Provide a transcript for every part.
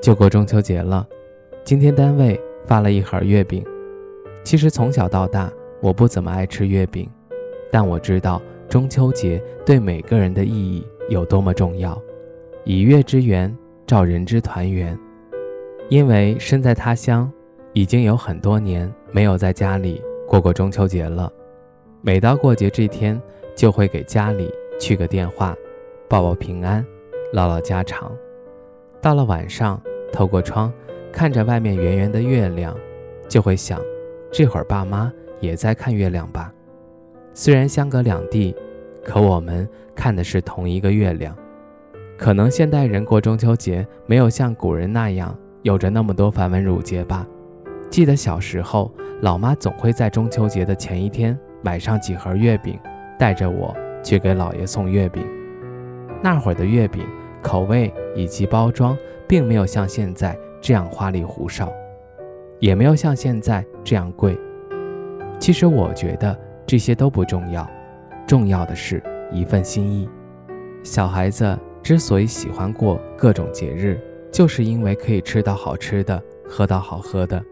就过中秋节了，今天单位发了一盒月饼。其实从小到大，我不怎么爱吃月饼，但我知道中秋节对每个人的意义有多么重要。以月之圆，照人之团圆。因为身在他乡，已经有很多年没有在家里过过中秋节了。每到过节这天，就会给家里去个电话，报报平安，唠唠家常。到了晚上。透过窗看着外面圆圆的月亮，就会想，这会儿爸妈也在看月亮吧？虽然相隔两地，可我们看的是同一个月亮。可能现代人过中秋节没有像古人那样有着那么多繁文缛节吧。记得小时候，老妈总会在中秋节的前一天买上几盒月饼，带着我去给姥爷送月饼。那会儿的月饼。口味以及包装并没有像现在这样花里胡哨，也没有像现在这样贵。其实我觉得这些都不重要，重要的是一份心意。小孩子之所以喜欢过各种节日，就是因为可以吃到好吃的，喝到好喝的。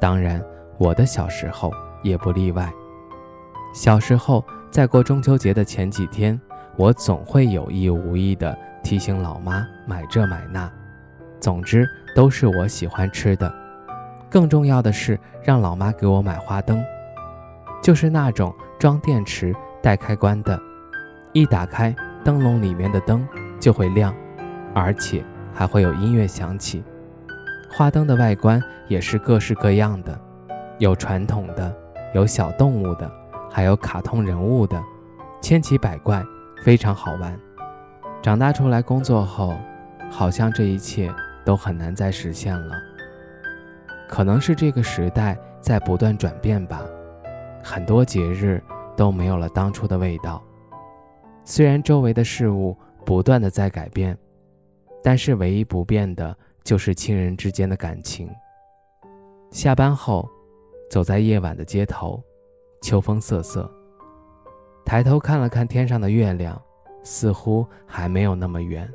当然，我的小时候也不例外。小时候在过中秋节的前几天，我总会有意无意的。提醒老妈买这买那，总之都是我喜欢吃的。更重要的是让老妈给我买花灯，就是那种装电池带开关的，一打开灯笼里面的灯就会亮，而且还会有音乐响起。花灯的外观也是各式各样的，有传统的，有小动物的，还有卡通人物的，千奇百怪，非常好玩。长大出来工作后，好像这一切都很难再实现了。可能是这个时代在不断转变吧，很多节日都没有了当初的味道。虽然周围的事物不断的在改变，但是唯一不变的就是亲人之间的感情。下班后，走在夜晚的街头，秋风瑟瑟，抬头看了看天上的月亮。似乎还没有那么圆。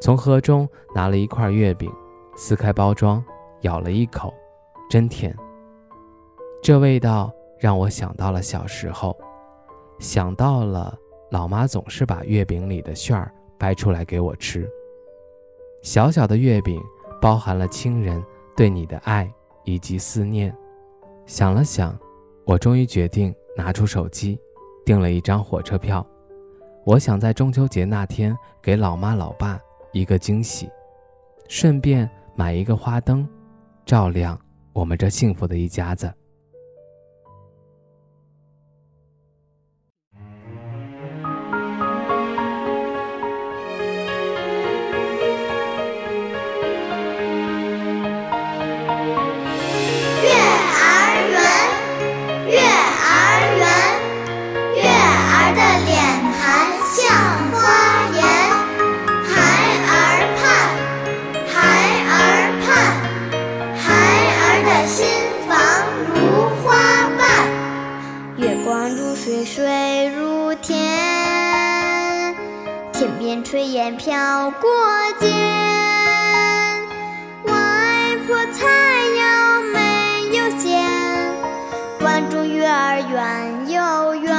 从盒中拿了一块月饼，撕开包装，咬了一口，真甜。这味道让我想到了小时候，想到了老妈总是把月饼里的馅儿掰出来给我吃。小小的月饼包含了亲人对你的爱以及思念。想了想，我终于决定拿出手机，订了一张火车票。我想在中秋节那天给老妈老爸一个惊喜，顺便买一个花灯，照亮我们这幸福的一家子。光如水水如天，天边炊烟飘过肩。外婆菜肴没有咸，关中月儿圆又圆。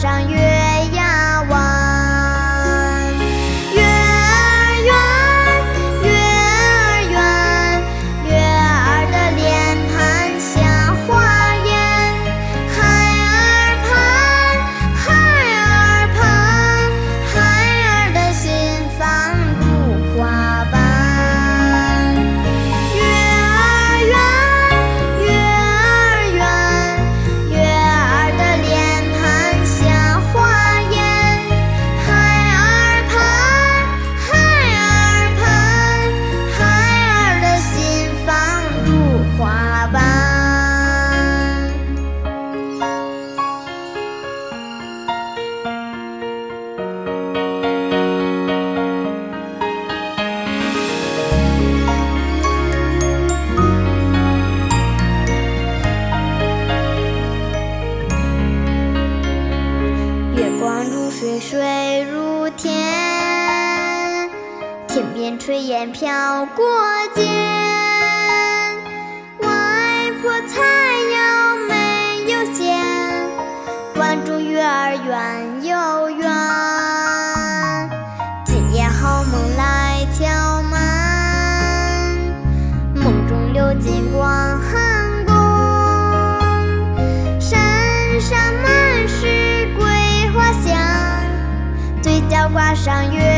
上月。边炊烟飘过肩。外婆菜肴没有咸，关注月儿圆又圆。今夜好梦来敲门，梦中流金光寒宫，山上满是桂花香，嘴角挂上月。